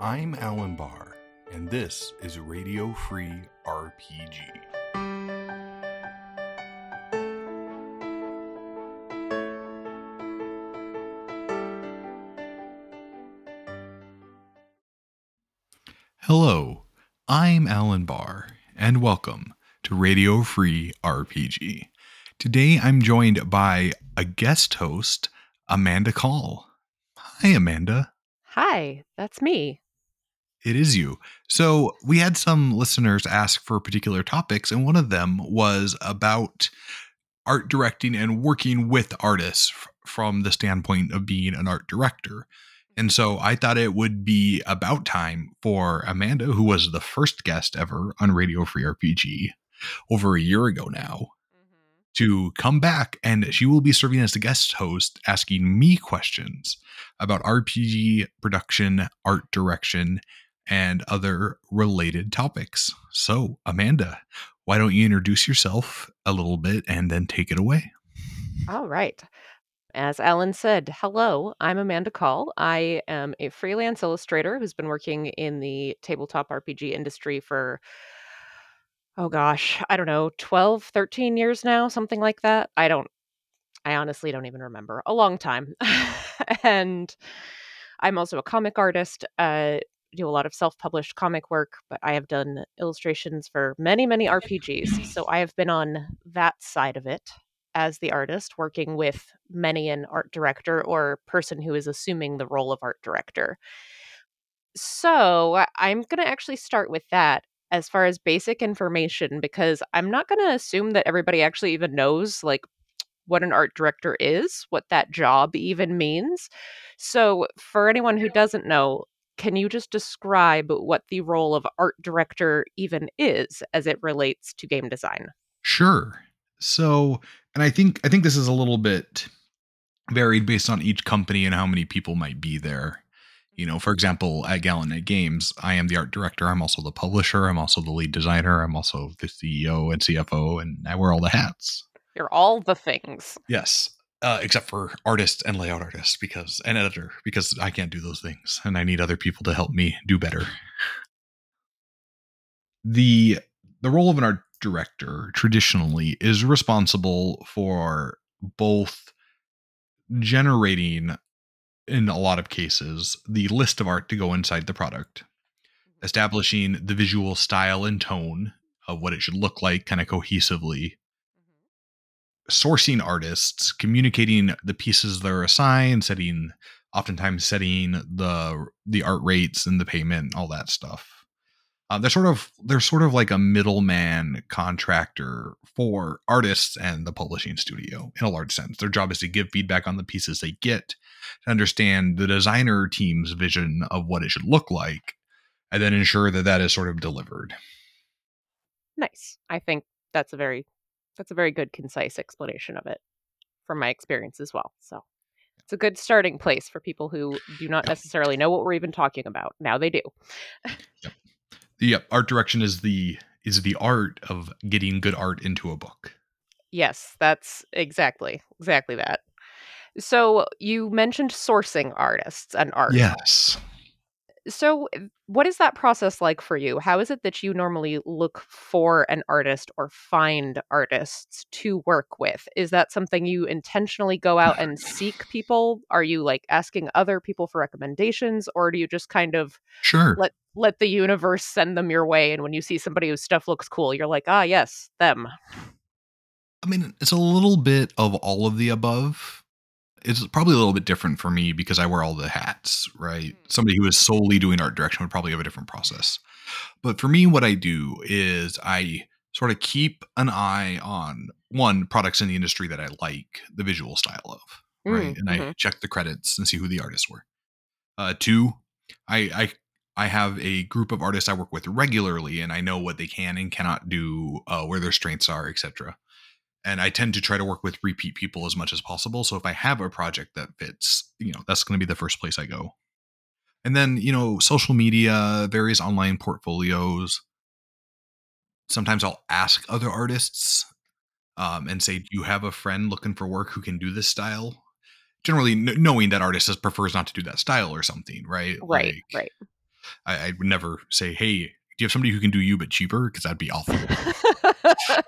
I'm Alan Barr, and this is Radio Free RPG. Hello, I'm Alan Barr, and welcome to Radio Free RPG. Today I'm joined by a guest host, Amanda Kahl. Hi, Amanda. Hi, that's me. It is you. So we had some listeners ask for particular topics, and one of them was about art directing and working with artists f- from the standpoint of being an art director. And so I thought it would be about time for Amanda, who was the first guest ever on Radio Free RPG over a year ago now, mm-hmm. to come back and she will be serving as the guest host, asking me questions about RPG production, art direction, and other related topics. So, Amanda, why don't you introduce yourself a little bit and then take it away? All right. As Alan said, hello, I'm Amanda Kahl. I am a freelance illustrator who's been working in the tabletop RPG industry for, oh gosh, I don't know, 12, 13 years now, something like that. I don't, I honestly don't even remember. A long time. and I'm also a comic artist. Uh, do a lot of self-published comic work, but I have done illustrations for many, many RPGs. So I have been on that side of it as the artist, working with many an art director or person who is assuming the role of art director. So I'm going to actually start with that as far as basic information because I'm not going to assume that everybody actually even knows like what an art director is, what that job even means. So for anyone who doesn't know, can you just describe what the role of art director even is as it relates to game design? Sure. So, and I think I think this is a little bit varied based on each company and how many people might be there. You know, for mm-hmm. example, at Gallant Games, I am the art director. I'm also the publisher. I'm also the lead designer. I'm also the CEO and CFO, and I wear all the hats. You're all the things. Yes, uh, except for artist and layout artist because an editor because I can't do those things, and I need other people to help me do better. the The role of an art director traditionally is responsible for both generating in a lot of cases the list of art to go inside the product establishing the visual style and tone of what it should look like kind of cohesively sourcing artists communicating the pieces they're assigned setting oftentimes setting the the art rates and the payment all that stuff uh, they're sort of they're sort of like a middleman contractor for artists and the publishing studio in a large sense. Their job is to give feedback on the pieces they get, to understand the designer team's vision of what it should look like, and then ensure that that is sort of delivered. Nice. I think that's a very that's a very good concise explanation of it from my experience as well. So it's a good starting place for people who do not Yep. necessarily know what we're even talking about. Now they do. The uh, art direction is the is the art of getting good art into a book. Yes, that's exactly exactly that. So you mentioned sourcing artists and art. Yes. So uh, what is that process like for you? How is it that you normally look for an artist or find artists to work with? Is that something you intentionally go out and seek people? Are you like asking other people for recommendations or do you just kind of Sure. let let the universe send them your way and when you see somebody whose stuff looks cool, you're like, "Ah, yes, them." I mean, it's a little bit of all of the above. It's probably a little bit different for me because I wear all the hats, right? Mm. Somebody who is solely doing art direction would probably have a different process. But for me, what I do is I sort of keep an eye on one products in the industry that I like the visual style of, right? Mm, and I mhm. check the credits and see who the artists were. Uh, two, I, I I have a group of artists I work with regularly, and I know what they can and cannot do, uh, where their strengths are, etc and I tend to try to work with repeat people as much as possible. So if I have a project that fits, you know, that's going to be the first place I go. And then, you know, social media, various online portfolios. Sometimes I'll ask other artists um, and say, "Do you have a friend looking for work who can do this style?" Generally, kn- knowing that artist prefers not to do that style or something, right? Right, Like, right. I, I would never say, "Hey, do you have somebody who can do you but cheaper?" Because that'd be awful.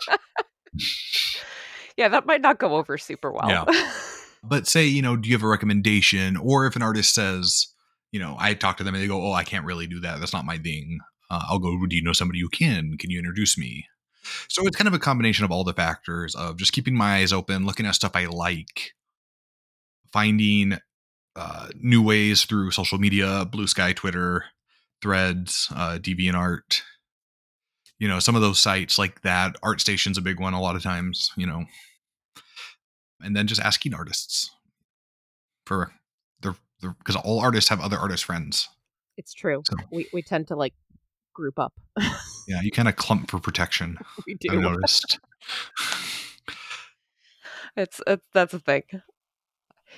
yeah, that might not go over super well. Yeah. but say, you know, do you have a recommendation? Or if an artist says, you know, I talk to them and they go, "Oh, I can't really do that. That's not my thing." Uh, I'll go, "Do you know somebody who can? Can you introduce me?" So it's kind of a combination of all the factors of just keeping my eyes open, looking at stuff I like, finding uh, new ways through social media, Blue Sky, Twitter, Threads, uh, DeviantArt. You know, some of those sites like that. art station's a big one a lot of times. You know, and then just asking artists for their because all artists have other artist friends. It's true. So, we we tend to like group up. yeah, you kind of clump for protection. we do. I noticed. it's, it's that's a thing.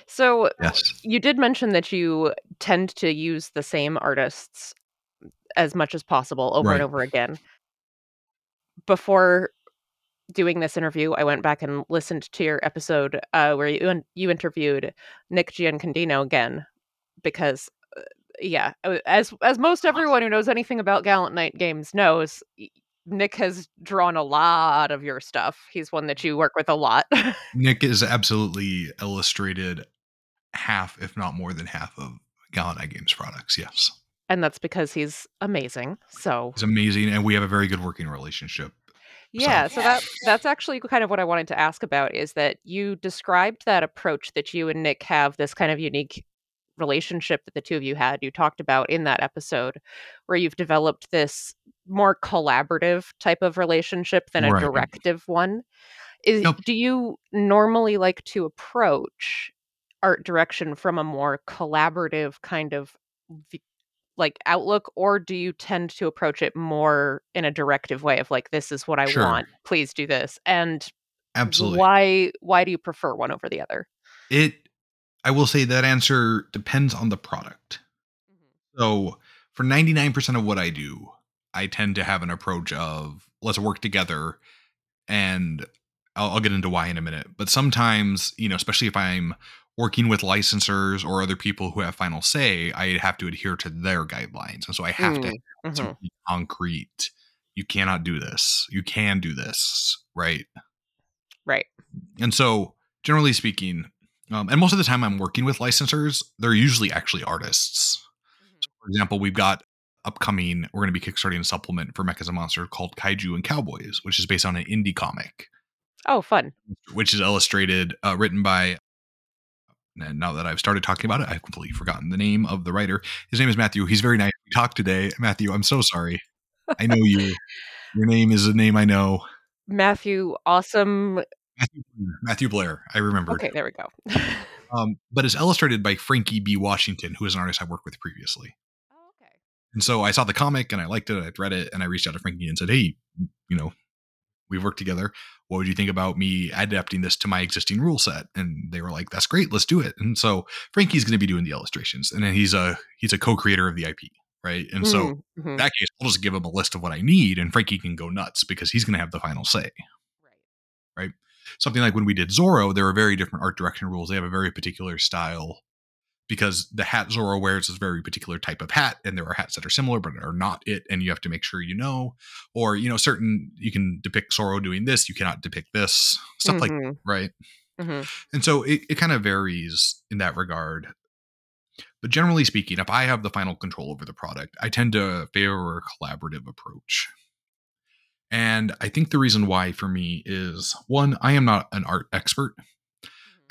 So yes. you did mention that you tend to use the same artists as much as possible over Right. and over again. Before doing this interview, I went back and listened to your episode uh, where you you interviewed Nick Giacondino again because uh, yeah, uh, as as most everyone who knows anything about Gallant Knight games knows, Nick has drawn a lot of your stuff. He's one that you work with a lot. Nick is absolutely illustrated half, if not more than half, of Gallant Knight Games products. Yes, and that's because he's amazing. So he's amazing, and we have a very good working relationship. Yeah, so that that's actually kind of what I wanted to ask about is that you described that approach that you and Nick have this kind of unique relationship that the two of you had. You talked about in that episode where you've developed this more collaborative type of relationship than a Right. directive one. Is Yep. do you normally like to approach art direction from a more collaborative kind of v- like outlook or do you tend to approach it more in a directive way of like this is what I Sure. want please do this and Absolutely. why why do you prefer one over the other It. I will say that answer depends on the product. Mm-hmm. So for 99% of what I do, I tend to have an approach of let's work together and I'll, I'll get into why in a minute. But sometimes, you know, especially if I'm working with licensors or other people who have final say, I have to adhere to their guidelines. And so I have to mm-hmm. to concrete. You cannot do this. You can do this, right? right And so, generally speaking, um, and most of the time I'm working with licensors, they're usually actually artists. For example, we've got upcoming, we're going to be kickstarting a supplement for Mechas and Monsters called Kaiju and Cowboys, which is based on an indie comic, oh fun which is illustrated, uh, written by, and now that I've started talking about it, I've completely forgotten the name of the writer. His name is Matthew. He's very nice. We talked today. Matthew, I'm so sorry. I know you. Your name is a name I know. matthew awesome Matthew Blair. Matthew Blair. I remember. okay there we go Um, but it's illustrated by Frankie B. Washington, who is an artist I worked with previously. oh, okay And so I saw the comic and I liked it. I'd read it and I reached out to Frankie and said, Hey, you know, we've worked together. What would you think about me adapting this to my existing rule set? And they were like, That's great, let's do it. And so Frankie's gonna be doing the illustrations. And then he's a he's a co-creator of the IP. Right. And so Mm, mhm. in that case, I'll just give him a list of what I need and Frankie can go nuts because he's gonna have the final say. Right? Right something like when we did Zorro, there are very different art direction rules. They have a very particular style because the hat Zorro wears is a very particular type of hat, and there are hats that are similar but are not it, and you have to make sure you know. Or you know, certain you can depict Zorro doing this, you cannot depict this, stuff like Mhm, right. mhm. And so it, it kind of varies in that regard. But generally speaking, if I have the final control over the product, I tend to favor a collaborative approach. And I think the reason why for me is one, I am not an art expert.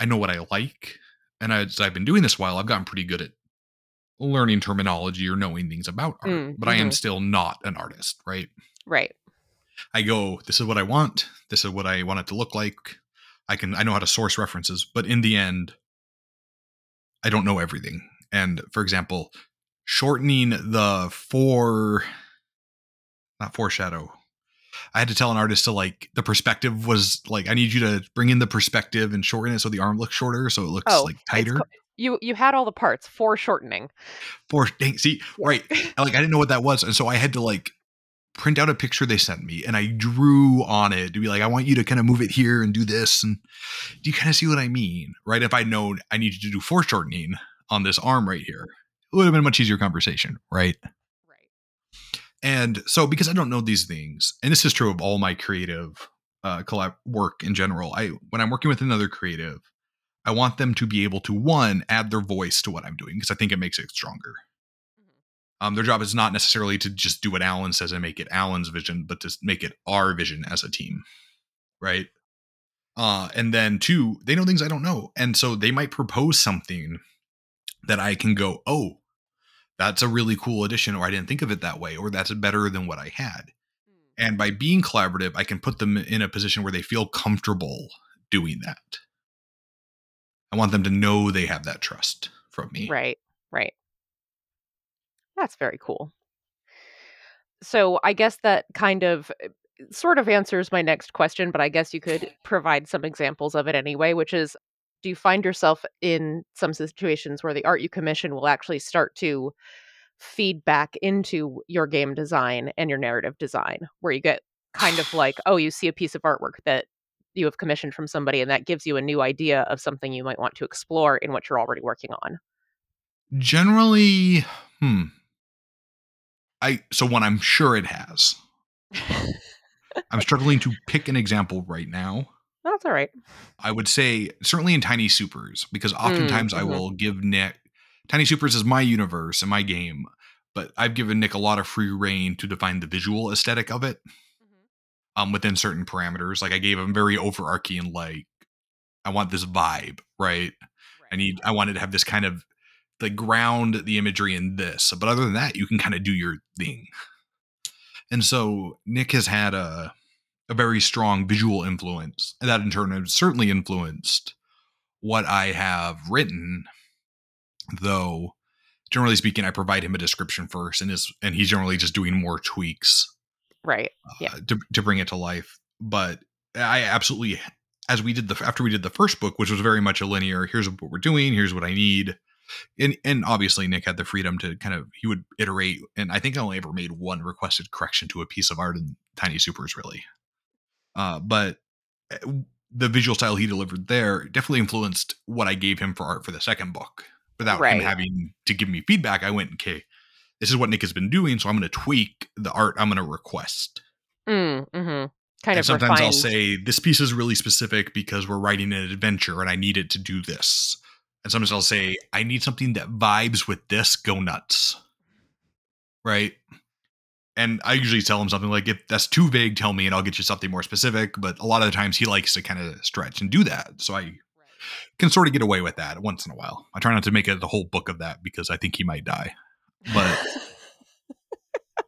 I know what I like. And as I've been doing this a while, I've gotten pretty good at learning terminology or knowing things about art, Mm, but I am mhm. still not an artist, right? right I go, this is what I want. This is what I want it to look like. I can, I know how to source references, but in the end, I don't know everything. And for example, shortening the four, not foreshadow. I had to tell an artist to like the perspective was like I need you to bring in the perspective and shorten it so the arm looks shorter, so it looks oh like tighter. you you had all the parts for shortening For dang, see, right? like I didn't know what that was, and so I had to like print out a picture they sent me, and I drew on it to be like, I want you to kind of move it here and do this, and do you kind of see what I mean, right? If I'd known I needed to do foreshortening on this arm right here, it would have been a much easier conversation, right right? And so, because I don't know these things, and this is true of all my creative uh, collab work in general, I when I'm working with another creative, I want them to be able to one add their voice to what I'm doing because I think it makes it stronger. Um, their job is not necessarily to just do what Alan says and make it Alan's vision, but to make it our vision as a team, right? Uh, and then two, they know things I don't know, and so they might propose something that I can go, oh, that's a really cool addition, or I didn't think of it that way, or that's better than what I had. And by being collaborative, I can put them in a position where they feel comfortable doing that. I want them to know they have that trust from me. Right, right. That's very cool. So I guess that kind of eh, sort of answers my next question, but I guess you could provide some examples of it anyway, which is do you find yourself in some situations where the art you commission will actually start to feed back into your game design and your narrative design, where you get kind of like, oh, you see a piece of artwork that you have commissioned from somebody, and that gives you a new idea of something you might want to explore in what you're already working on? Generally, hmm. I so when I'm sure it has. I'm struggling to pick an example right now. That's all right. I would say certainly in Tiny Supers because oftentimes Mm, I mhm. will give Nick Tiny Supers is my universe and my game, but I've given Nick a lot of free reign to define the visual aesthetic of it um within certain parameters. Like I gave him very overarching like I want this vibe, right? I need I wanted to have this kind of like ground the imagery in this. But other than that, you can kind of do your thing. And so Nick has had a a very strong visual influence, and that in turn has certainly influenced what I have written. Though, generally speaking, I provide him a description first, and is and he's generally just doing more tweaks Right. uh, Yeah. to to bring it to life. But I absolutely, as we did the after we did the first book, which was very much a linear. Here's what we're doing. Here's what I need. And and obviously Nick had the freedom to kind of he would iterate. And I think I only ever made one requested correction to a piece of art in Tiny Supers, really. Uh, but uh, the visual style he delivered there definitely influenced what I gave him for art for the second book. Without him having to give me feedback, I went, okay, this is what Nick has been doing, so I'm going to tweak the art I'm going to request. Mm, hmm Kind and of sometimes I'll say this piece is really specific because we're writing an adventure and I need it to do this. And sometimes I'll say I need something that vibes with this. Go nuts, right? And I usually tell him something like, if that's too vague, tell me and I'll get you something more specific. But a lot of the times he likes to kind of stretch and do that. So I can sort of get away with that once in a while. I try not to make it the whole book of that because I think he might die. But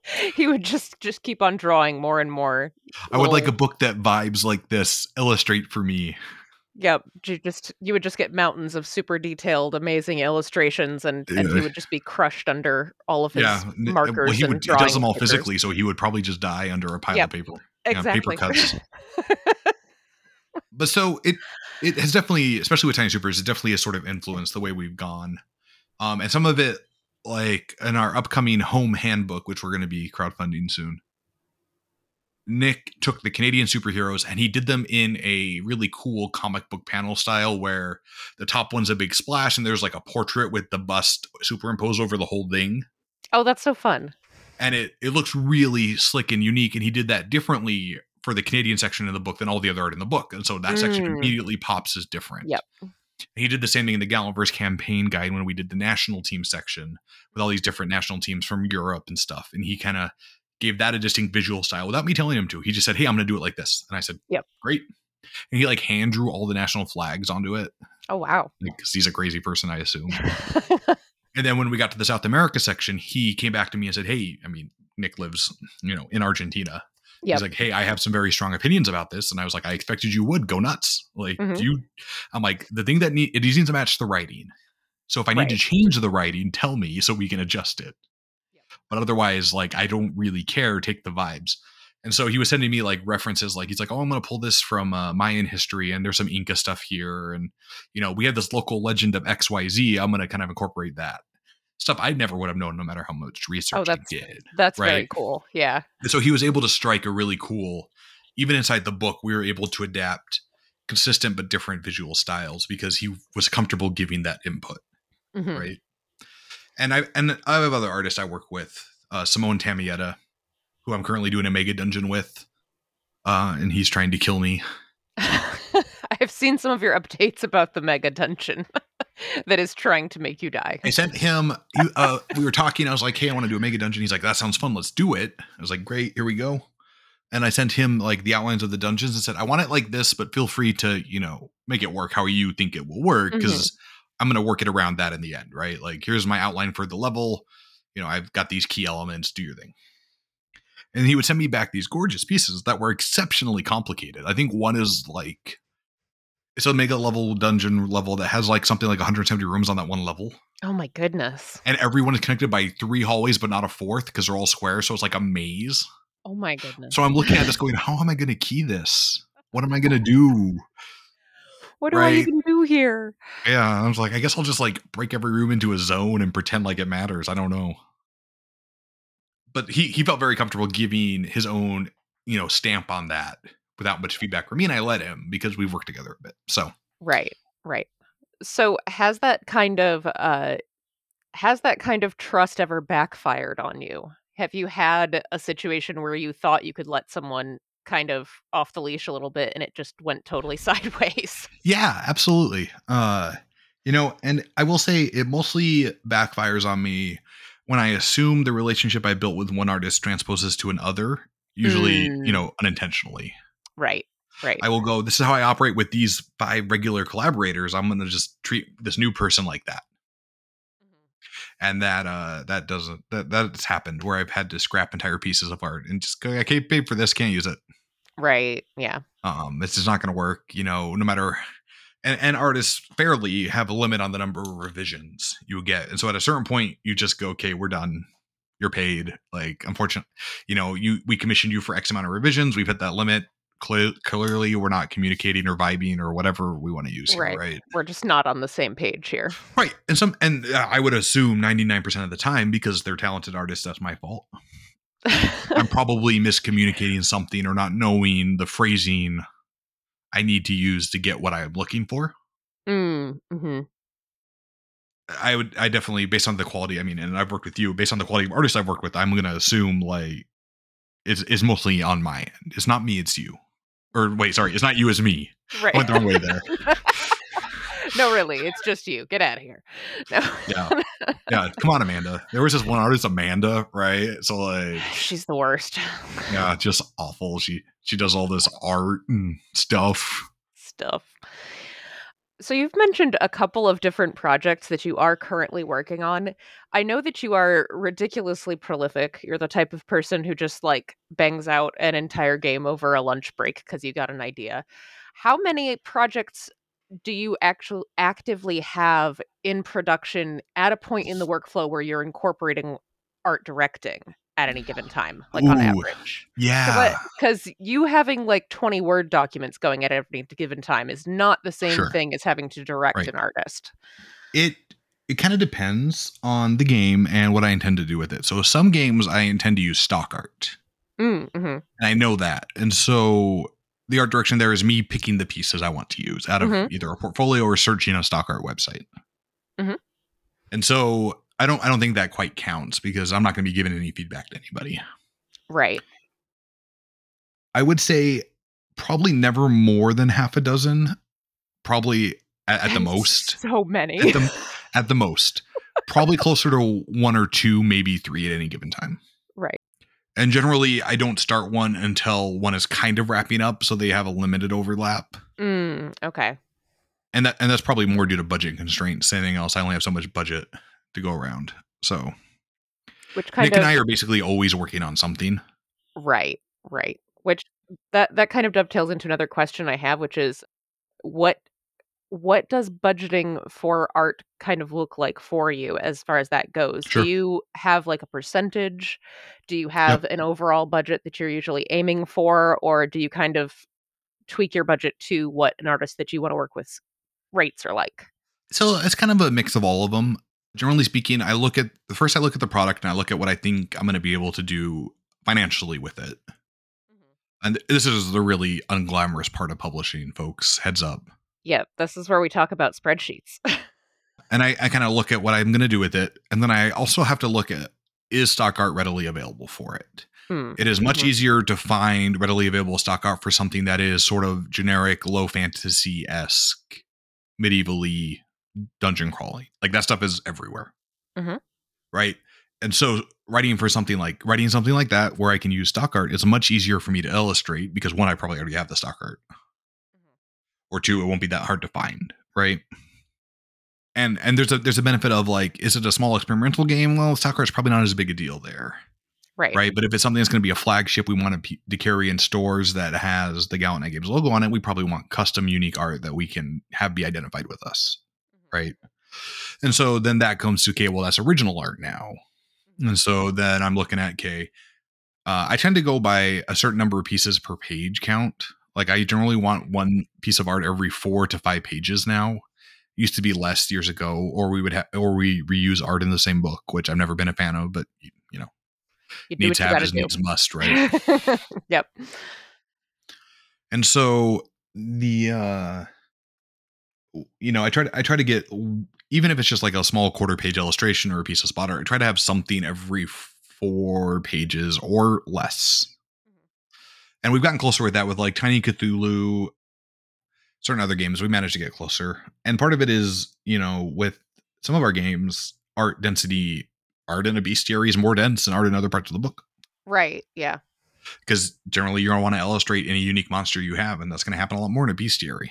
he would just just keep on drawing more and more. I would like a book that vibes like this illustrate for me. Yep, you just you would just get mountains of super detailed, amazing illustrations, and eh, and he eh. would just be crushed under all of his yeah, eh, markers well, he and would he does them all physically, so he would probably just die under a pile Yep. of paper. yeah, paper Exactly. cuts. But so it it has definitely, especially with Tiny Supers, it definitely has sort of influenced the way we've gone. Um, and some of it, like in our upcoming home handbook, which we're going to be crowdfunding soon. Nick took the Canadian superheroes and he did them in a really cool comic book panel style where the top one's a big splash and there's like a portrait with the bust superimposed over the whole thing. oh, that's so fun. and it it looks really slick and unique and he did that differently for the canadian section of the book than all the other art in the book and so that section Mm. immediately pops as different Yep. he did the same thing in the Gallantverse campaign guide when we did the national team section with all these different national teams from Europe and stuff. And he kind of gave that a distinct visual style without me telling him to. He just said, Hey, I'm going to do it like this. And I said, Yep. Great. And he like hand drew all the national flags onto it Oh wow. because he's a crazy person, I assume. And then when we got to the South America section, he came back to me and said, Hey, I mean, Nick lives, you know, in Argentina. Yep. He's like, Hey, I have some very strong opinions about this. And I was like, I expected you would go nuts. Like, Mhm. do you, I'm like, the thing that need, it needs to match the writing. So if I need to change the writing, tell me so we can adjust it. But otherwise, like, I don't really care. Take the vibes. And so he was sending me like references, like he's like, "Oh, I'm going to pull this from uh, Mayan history, and there's some Inca stuff here, and you know, we have this local legend of X, Y, Z. I'm going to kind of incorporate that stuff I never would have known, no matter how much research Oh, that's- I did. that's very Right. cool. Yeah. And so he was able to strike a really cool, even inside the book, we were able to adapt consistent but different visual styles because he was comfortable giving that input Mhm. right? And I and I have other artists I work with uh, Simone Tamietta, who I'm currently doing a mega dungeon with, uh, and he's trying to kill me. I've seen some of your updates about the mega dungeon that is trying to make you die. I sent him. He, uh, we were talking. I was like, "Hey, I want to do a mega dungeon." He's like, "That sounds fun. Let's do it." I was like, "Great, here we go." And I sent him like the outlines of the dungeons and said, "I want it like this, but feel free to you know make it work how you think it will work because I'm going to work it around that in the end, right? Like, here's my outline for the level. You know, I've got these key elements. Do your thing." And he would send me back these gorgeous pieces that were exceptionally complicated. I think one is like it's a mega level dungeon level that has like something like 170 rooms on that one level. Oh my goodness. And everyone is connected by three hallways, but not a fourth because they're all square. So it's like a maze. Oh my goodness. So I'm looking at this going, how am I going to key this? What am I going to do? What do I even here? Yeah. I was like, I guess I'll just like break every room into a zone and pretend like it matters. I don't know. But he, he felt very comfortable giving his own, you know, stamp on that without much feedback from me. And I let him because we've worked together a bit. So Right, right. So has that kind of uh has that kind of trust ever backfired on you? Have you had a situation where you thought you could let someone kind of off the leash a little bit and it just went totally sideways? Yeah, absolutely. Uh, you know, and I will say it mostly backfires on me when I assume the relationship I built with one artist transposes to another, usually, Mm. you know, unintentionally. Right, right. I will go, this is how I operate with these five regular collaborators. I'm going to just treat this new person like that. And that uh that doesn't that that's happened where I've had to scrap entire pieces of art and just go, I can't pay for this, can't use it. Right, yeah. um it's just not going to work you know no matter and, and artists fairly have a limit on the number of revisions you get and so at a certain point you just go okay we're done you're paid like unfortunately you know you we commissioned you for x amount of revisions we've hit that limit Cle- clearly we're not communicating or vibing or whatever we want to use here, Right. right We're just not on the same page here. right and some and uh, i would assume 99% of the time because they're talented artists that's my fault i'm probably miscommunicating something or not knowing the phrasing i need to use to get what i'm looking for mm, hmm I would, I definitely, based on the quality, I mean, and I've worked with you, based on the quality of artists I've worked with, I'm going to assume like it's, it's mostly on my end. It's not me, it's you. Or wait, sorry, it's not you, as me. Right. I went the wrong way there. no, really, it's just you. Get out of here. No. Yeah. Yeah. Come on, Amanda. There was this one artist, Amanda, right? So like, She's the worst. yeah, just awful. She, she does all this art and stuff. Stuff. So you've mentioned a couple of different projects that you are currently working on. I know that you are ridiculously prolific. You're the type of person who just like bangs out an entire game over a lunch break because you got an idea. How many projects do you actually actively have in production at a point in the workflow where you're incorporating art directing at any given time, like on average? Yeah. Because you having like 20 Word documents going at every given time is not the same Sure. thing as having to direct Right. an artist. it it kind of depends on the game and what I intend to do with it. So some games I intend to use stock art. Mm, hmm and I know that. And so the art direction there is me picking the pieces I want to use out of Mhm. either a portfolio or searching a stock art website. Mhm. And so I don't I don't think that quite counts because I'm not going to be giving any feedback to anybody. Right. I would say probably never more than half a dozen, probably at, at the most. So many. At the, at the most, probably closer to one or two, maybe three at any given time. right. And generally, I don't start one until one is kind of wrapping up, so they have a limited overlap. Mm, okay. and that and that's probably more due to budget constraints. than Anything else, I only have so much budget to go around. So Which kind Nick of and I are basically always working on something. right, right. Which that that kind of dovetails into another question I have, which is what what does budgeting for art kind of look like for you as far as that goes? Sure. Do you have like a percentage? Do you have an overall budget that you're usually aiming for, or do you kind of tweak your budget to what an artist that you want to work with rates are like? So it's kind of a mix of all of them. Generally speaking, I look at the first I look at the product and I look at what I think I'm going to be able to do financially with it. And this is the really unglamorous part of publishing, folks. Heads up. Yeah, this is where we talk about spreadsheets. And I, I kind of look at what I'm going to do with it. And then I also have to look at is stock art readily available for it. Hmm. It is much Mhm. easier to find readily available stock art for something that is sort of generic, low fantasy esque, medievally dungeon crawling. Like that stuff is everywhere. Mhm. Right. And so writing for something like writing something like that where I can use stock art is much easier for me to illustrate because one, I probably already have the stock art. Or two, it won't be that hard to find. Right. And and there's a there's a benefit of like, is it a small experimental game? Well, stock art's probably not as big a deal there Right. right? But if it's something that's going to be a flagship we want to, p- to carry in stores that has the Gallant Knight Games logo on it, we probably want custom, unique art that we can have be identified with us, right? And so then that comes to okay, well that's original art now, and so then I'm looking at okay, uh, I tend to go by a certain number of pieces per page count. Like I generally want one piece of art every four to five pages now. Used to be less years ago, or we would have, or we reuse art in the same book, which I've never been a fan of. But you, you know, You needs have is needs must, right? yep. and so the uh you know i try to i try to get even if it's just like a small quarter page illustration or a piece of spot art i try to have something every four pages or less mm-hmm. and we've gotten closer with that with like tiny cthulhu certain other games we managed to get closer and part of it is you know with some of our games art density art in a bestiary is more dense than art in other parts of the book Right. Yeah. because generally you're going to want to illustrate any unique monster you have and that's going to happen a lot more in a bestiary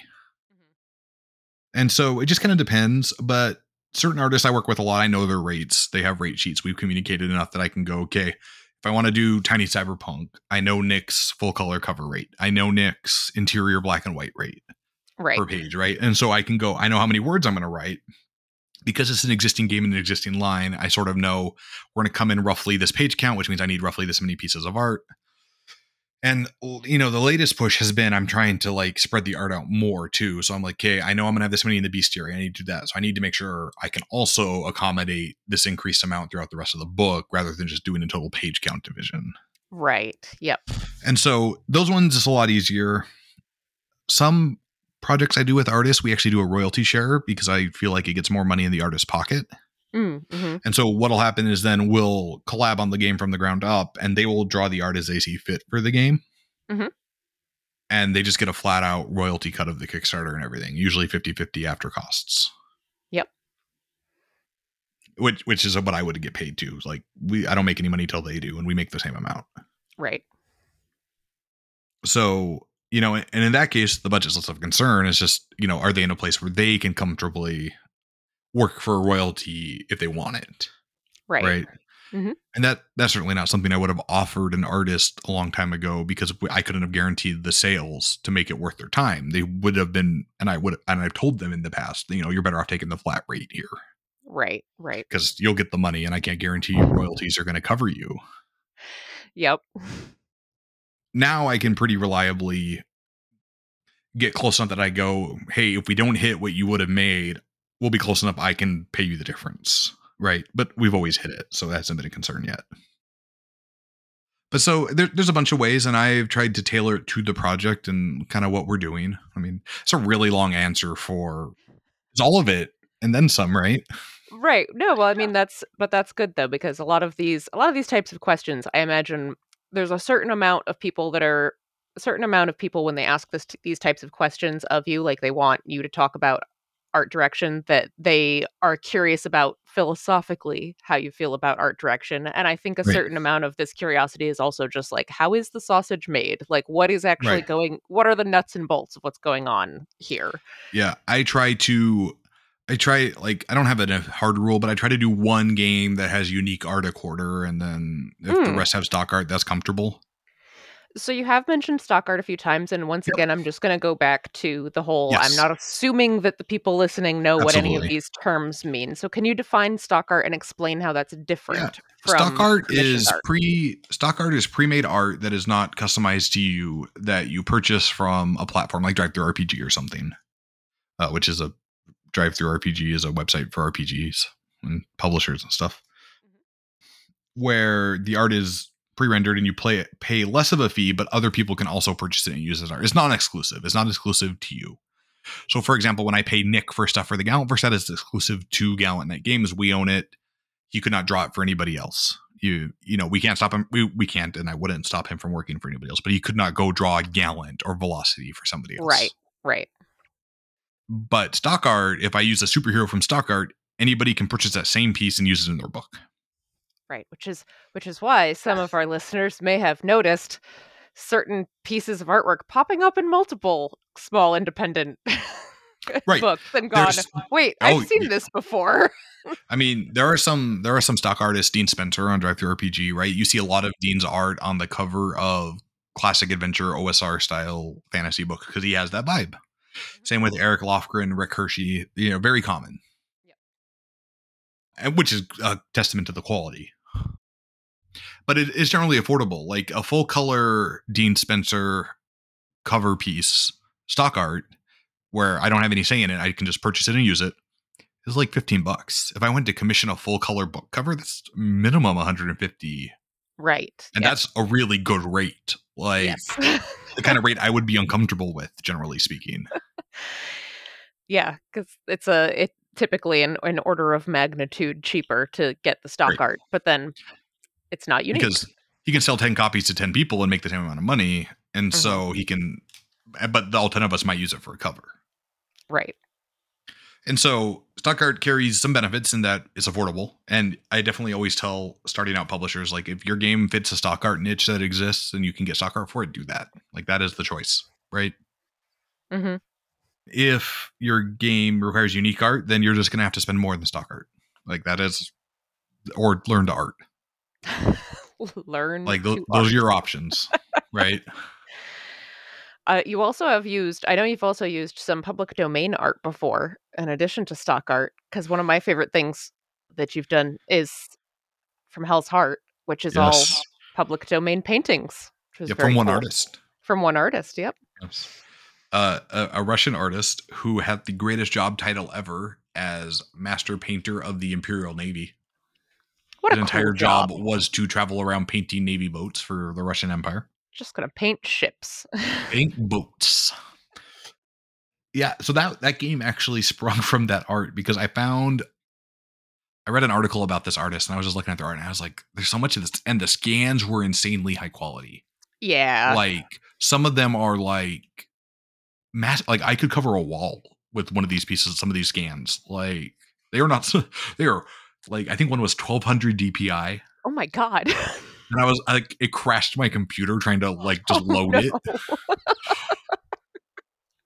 and so it just kind of depends but certain artists i work with a lot i know their rates. They have rate sheets. We've communicated enough that i can go okay if i want to do tiny cyberpunk i know nick's full color cover rate. I know nick's interior black and white rate Right. per page right? And so i can go i know how many words i'm going to write. Because it's an existing game in an existing line i sort of know we're going to come in roughly this page count which means i need roughly this many pieces of art and you know the latest push has been i'm trying to like spread the art out more too. So i'm like okay i know i'm gonna have this many in the bestiary i need to do that. So i need to make sure i can also accommodate this increased amount throughout the rest of the book rather than just doing a total page count division. Right. Yep. and so those ones is a lot easier. Some projects i do with artists we actually do a royalty share because i feel like it gets more money in the artist's pocket Mm, hmm and so what'll happen is then we'll collab on the game from the ground up and they will draw the art as they see fit for the game. Mhm. And they just get a flat out royalty cut of the Kickstarter and everything, usually 50 50 after costs. Yep. Which which is what I would get paid to. Like we I don't make any money till they do, and we make the same amount. Right. So, you know, and in that case, the budget's less of concern. It's just, you know, are they in a place where they can comfortably work for royalty if they want it? Right. right Mhm. and that that's certainly not something i would have offered an artist a long time ago because i couldn't have guaranteed the sales to make it worth their time they would have been and i would and i've told them in the past you know you're better off taking the flat rate here Right. Right. because you'll get the money and i can't guarantee your royalties are going to cover you Yep. now i can pretty reliably get close enough that i go hey if we don't hit what you would have made we'll be close enough i can pay you the difference right? But we've always hit it so that hasn't been a concern yet. But so there, there's a bunch of ways and i've tried to tailor it to the project and kind of what we're doing. I mean it's a really long answer for it's all of it and then some right? Right. No, well, I mean that's but that's good though because a lot of these a lot of these types of questions, I imagine there's a certain amount of people that are a certain amount of people when they ask this these types of questions of you, like they want you to talk about art direction that they are curious about philosophically how you feel about art direction and i think a Right. certain amount of this curiosity is also just like how is the sausage made like what is actually Right. going what are the nuts and bolts of what's going on here yeah i try to i try like i don't have a hard rule but i try to do one game that has unique art a quarter and then if the Hmm. rest have stock art that's comfortable So you have mentioned stock art a few times, and once Yep. again, I'm just going to go back to the whole. I'm not assuming that the people listening know what any of these terms mean. So can you define stock art and explain how that's different from stock art is art? pre stock art is pre-made art that is not customized to you that you purchase from a platform like DriveThruRPG or something uh, which is a DriveThruRPG is a website for rpgs and publishers and stuff where the art is pre-rendered and you play it pay less of a fee but other people can also purchase it and use it as art it's not exclusive it's not exclusive to you so for example when i pay nick for stuff for the gallant verse that is exclusive to gallant knight games we own it he could not draw it for anybody else you you know we can't stop him. We we can't, and I wouldn't stop him from working for anybody else. But he could not go draw Gallant or Velocity for somebody else. Right. Right. But stock art, if I use a superhero from stock art, anybody can purchase that same piece and use it in their book. Right. Which is which is why some of our listeners may have noticed certain pieces of artwork popping up in multiple small independent Right. books and gone, There's- wait, Oh, I've seen yeah. this before. I mean, there are some there are some stock artists, Dean Spencer on DriveThruRPG, right? You see a lot of Dean's art on the cover of classic adventure OSR style fantasy book because he has that vibe. Mm-hmm. Same with Eric Lofgren, Rick Hershey, you know, very common. Yep. And which is a testament to the quality. But it is generally affordable. Like a full color Dean Spencer cover piece, stock art, where I don't have any say in it, I can just purchase it and use it. it is like 15 bucks. If I went to commission a full color book cover, that's minimum 150. Right. And yes. that's a really good rate. Like yes. the kind of rate I would be uncomfortable with, generally speaking. yeah, because it's a it typically an, an order of magnitude cheaper to get the stock Right. art, but then it's not unique. Because he can sell 10 copies to 10 people and make the same amount of money. And Mhm. so he can, but all 10 of us might use it for a cover. right. And so stock art carries some benefits in that it's affordable. And I definitely always tell starting out publishers, like if your game fits a stock art niche that exists and you can get stock art for it, do that. Like that is the choice, right? hmm If your game requires unique art, then you're just gonna have to spend more than stock art. Like that is or learn to art. Learn Like those, to those art. are your options. right. Uh, you also have used, I know you've also used some public domain art before, in addition to stock art, because one of my favorite things that you've done is from Hell's Heart, which is all public domain paintings. Which was Yeah, from one cool. artist. From one artist, yep. Yes. Uh, a, a Russian artist who had the greatest job title ever as master painter of the Imperial Navy. What His entire cool job. job. was to travel around painting navy boats for the Russian Empire. Just gonna paint ships. Paint boats. Yeah, so that that game actually sprung from that art because I found I read an article about this artist and I was just looking at their art and I was like, there's so much of this and the scans were insanely high quality. yeah. like some of them are like mass like I could cover a wall with one of these pieces, some of these scans. Like they are not they are like I think one was 1200 DPI oh my god. and I was like it crashed my computer trying to like oh just Oh, load it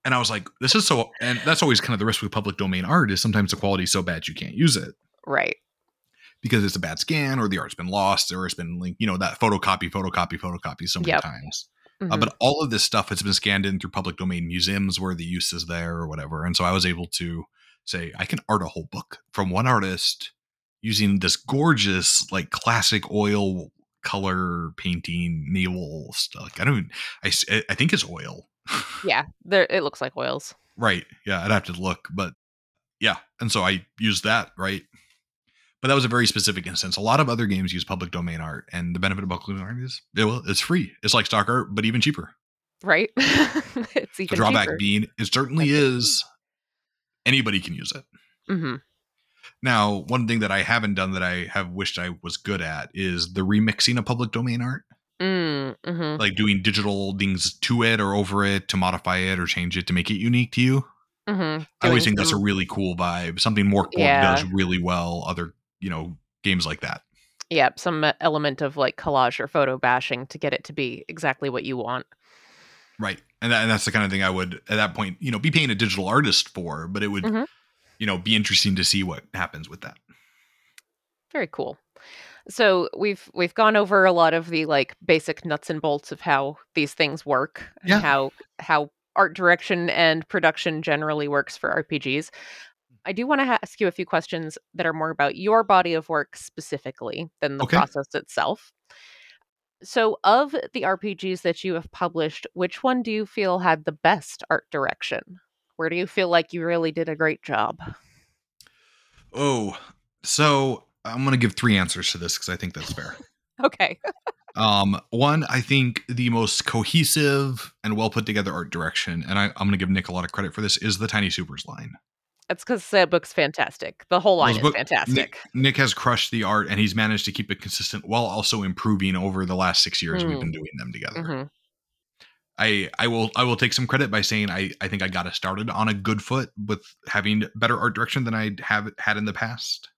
and I was like this is so and that's always kind of the risk with public domain art is sometimes the quality is so bad you can't use it Right. because it's a bad scan or the art's been lost or it's been like you know that photocopy photocopy photocopy so many Yep. times Uh, Mhm. but all of this stuff has been scanned in through public domain museums where the use is there or whatever. And so I was able to say, I can art a whole book from one artist using this gorgeous, like classic oil color painting naval stuff. Like, I don't, even- I, I think it's oil. yeah. There it looks like oils. right. Yeah. I'd have to look, but yeah. And so I used that. Right. But that was a very specific instance. A lot of other games use public domain art, and the benefit of public domain art is, yeah, well, it's free. It's like stock art, but even cheaper. Right? it's the drawback cheaper. being it certainly it. is anybody can use it hmm now one thing that i haven't done that i have wished i was good at is the remixing of public domain art Mm, hmm like doing digital things to it or over it to modify it or change it to make it unique to you hmm i always think that's a really cool vibe something Mörk Borg Yeah. does really well other you know games like that yeah, some element of like collage or photo bashing to get it to be exactly what you want. right and, that, and that's the kind of thing i would at that point you know be paying a digital artist for but it would Mhm. you know be interesting to see what happens with that Very cool. So we've we've gone over a lot of the like basic nuts and bolts of how these things work and how how art direction and production generally works for RPGs. I do want to ha- ask you a few questions that are more about your body of work specifically than the Okay. process itself. So, of the RPGs that you have published, which one do you feel had the best art direction? Where do you feel like you really did a great job? Oh, so I'm going to give three answers to this because I think that's fair. Okay. Um, one, I think the most cohesive and well put together art direction, and I, I'm going to give Nick a lot of credit for this, is the Tiny Supers line. That's because that book's fantastic. The whole line Those is book- fantastic. Nick, Nick has crushed the art, and he's managed to keep it consistent while also improving over the last six years we've Mm. been doing them together. Mhm. I I will I will take some credit by saying I I think I got us started on a good foot with having better art direction than I have had in the past.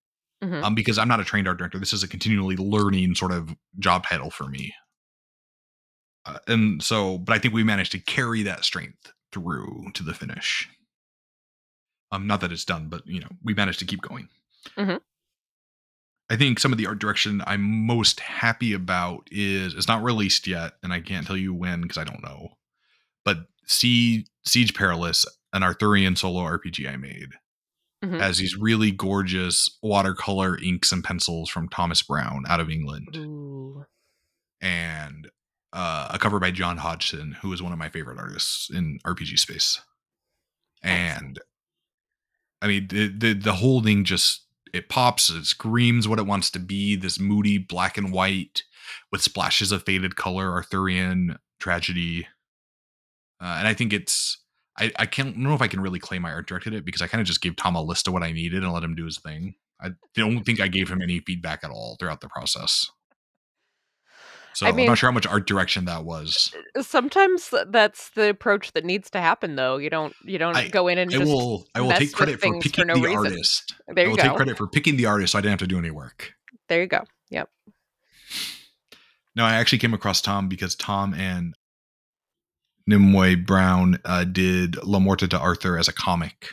Mhm. Um, because I'm not a trained art director. This is a continually learning sort of job title for me. Uh, and so, but I think we managed to carry that strength through to the finish. Um, not that it's done, but you know, we managed to keep going. Mhm. I think some of the art direction I'm most happy about is it's not released yet, and I can't tell you when because I don't know. But see, Siege Perilous, an Arthurian solo RPG I made, Mhm. has these really gorgeous watercolor inks and pencils from Thomas Brown out of England, Ooh. and uh, a cover by John Hodgson, who is one of my favorite artists in RPG space. And I mean, the, the the whole thing just it pops, it screams what it wants to be. This moody black and white with splashes of faded color, Arthurian tragedy. Uh, and I think it's I I can't I know if I can really claim I art directed it because I kind of just gave Tom a list of what I needed and let him do his thing. I don't think I gave him any feedback at all throughout the process. So I am mean- not sure how much art direction that was. Sometimes that's the approach that needs to happen, though. You don't you don't I- go in and I just will I will take credit for things for picking no the reason. artist. There you I will go. take credit for picking the artist so I didn't have to do any work. There you go. Yep. No, I actually came across Tom because Tom and Nimue Brown uh, did Le Morte d'Arthur as a comic,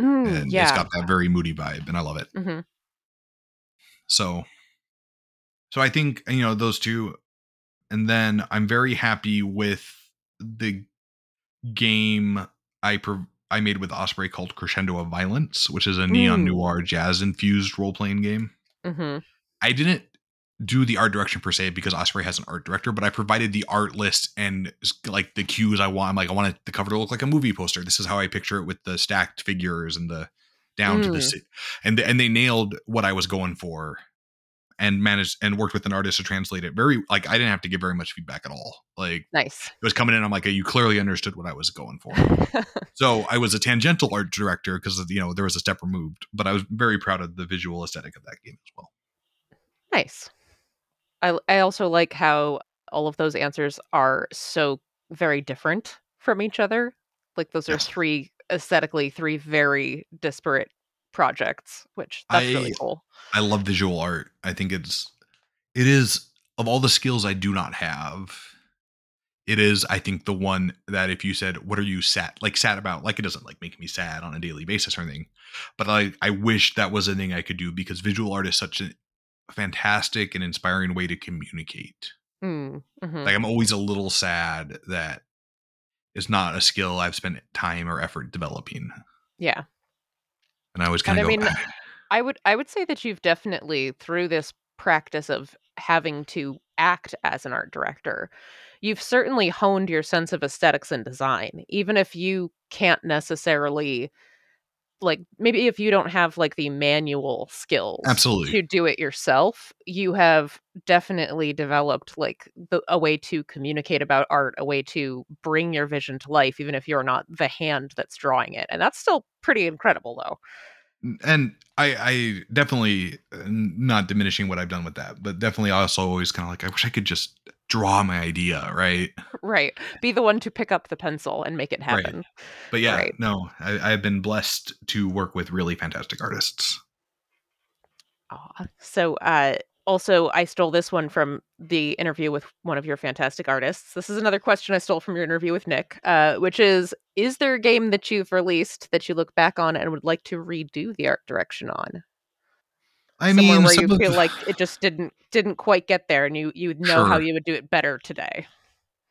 Mm, and it's yeah. got that very moody vibe, and I love it. hmm So, so I think you know those two, and then I'm very happy with the game I prov- I made with Osprey called Crescendo of Violence, which is a neon Mm. noir jazz infused role playing game. hmm I didn't do the art direction per se because Osprey has an art director, but I provided the art list and like the cues I want. I'm like, I want the cover to look like a movie poster. This is how I picture it with the stacked figures and the down to the Mm. and and they nailed what I was going for and managed and worked with an artist to translate it very like I didn't have to give very much feedback at all. Like Nice. it was coming in, I'm like, you clearly understood what I was going for. so I was a tangential art director because you know there was a step removed, but I was very proud of the visual aesthetic of that game as well. nice. I I also like how all of those answers are so very different from each other. Like those are Yes. three aesthetically three very disparate projects, which that's really cool. I love visual art. I think it's it is of all the skills I do not have, it is I think the one that if you said what are you sad like sad about like it doesn't like make me sad on a daily basis or anything, but I I wish that was a thing I could do because visual art is such a fantastic and inspiring way to communicate. Mm, mhm. Like I'm always a little sad that it's not a skill I've spent time or effort developing, Yeah. And I And kind of go. mean, "Ah." I would I would say that you've definitely through this practice of having to act as an art director, you've certainly honed your sense of aesthetics and design, even if you can't necessarily like maybe if you don't have like the manual skills Absolutely. to do it yourself, you have definitely developed like the, a way to communicate about art, a way to bring your vision to life, even if you're not the hand that's drawing it. And that's still pretty incredible though. and I, I definitely uh, not diminishing what I've done with that, but definitely also always kind of like I wish I could just draw my idea, right? Right. Be the one to pick up the pencil and make it Right. happen. But yeah, Right. no, I, I've been blessed to work with really fantastic artists. Aw. So, uh, also, I stole this one from the interview with one of your fantastic artists. This is another question I stole from your interview with Nick, uh, which is Is there a game that you've released that you look back on and would like to redo the art direction on? I Somewhere mean, where you feel like it just didn't didn't quite get there and you you would know how you would do it better today.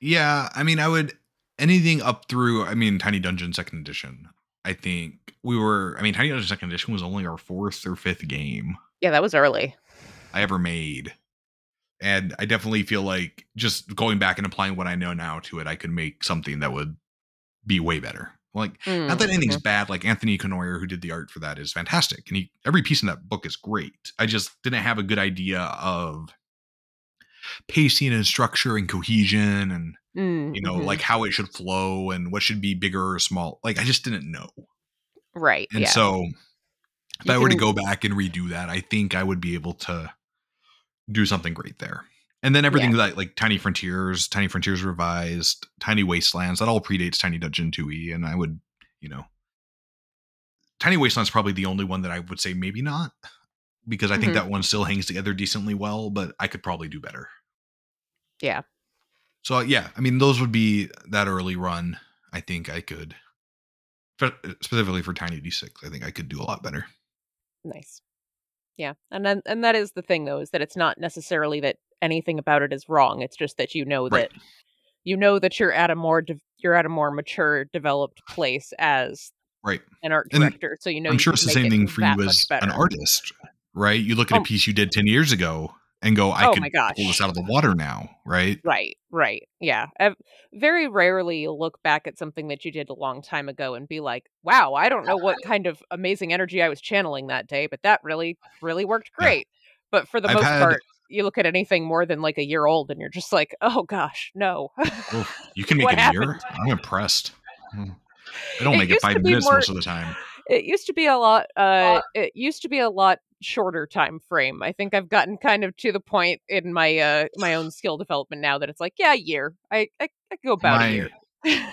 Yeah, I mean, I would anything up through. I mean, Tiny Dungeon Second Edition. I think we were. I mean, Tiny Dungeon Second Edition was only our fourth or fifth game. Yeah, that was early. I ever made. And I definitely feel like just going back and applying what I know now to it, I could make something that would be way better. Like, not that Mm, anything's mhm. bad. Like Anthony Cournoyer, who did the art for that, is fantastic, and he every piece in that book is great. I just didn't have a good idea of pacing and structure and cohesion, and Mm, you know, mhm. like how it should flow and what should be bigger or small. Like, I just didn't know. Right. And yeah. so if You I were to go back and redo that, I think I would be able to do something great there. And then everything that like Tiny Frontiers, Tiny Frontiers Revised, Tiny Wastelands, that all predates Tiny Dungeon 2e. And I would, you know, Tiny Wastelands probably the only one that I would say maybe not, because I think Mhm. that one still hangs together decently well, but I could probably do better. Yeah. So yeah, I mean, those would be that early run. I think I could, spe- uh, specifically for Tiny D6, I think I could do a lot better. Nice. Yeah. And then and that is the thing though, is that it's not necessarily that anything about it is wrong. It's just that you know Right. that you know that you're at a more de- you're at a more mature, developed place as Right. an art And director. So you know I'm you sure it's the same thing for you as an artist, right? You look at Oh. a piece you did 10 years ago and go, I Oh gosh. pull this out of the water now, right? Right, right. Yeah. I've, very rarely look back at something that you did a long time ago and be like, wow, I don't know what kind of amazing energy I was channeling that day, but that really, really worked Yeah. great. But for the I've most had- part, you look at anything more than like a year old and you're just like, oh gosh, no. Oof, you can make What a year? I'm impressed. Hmm. I don't It make it five minutes more- most of the time. It used to be a lot uh it used to be a lot shorter time frame. I think I've gotten kind of to the point in my uh my own skill development now that it's like, yeah, a year. I I, I go about My- a year.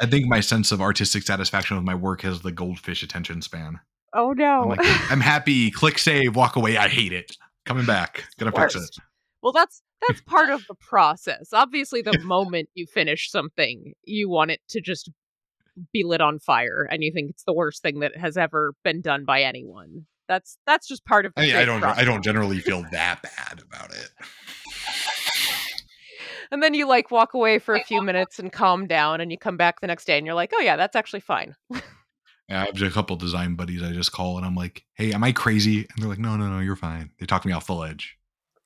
I think my sense of artistic satisfaction with my work has the goldfish attention span. oh no. I'm like, I'm happy, click save, walk away. I hate it. Coming back. Gonna fix it. Well, that's that's part of the process. Obviously, the moment you finish something, you want it to just be lit on fire, and you think it's the worst thing that has ever been done by anyone. That's that's just part of. The I mean, I don't I don't generally feel that bad about it. And then you like walk away for a few minutes and calm down, and you come back the next day, and you're like, oh yeah, that's actually fine. Yeah, I have a couple design buddies I just call and I'm like, hey, am I crazy? And they're like, no, no, no, you're fine. They talk me off the ledge.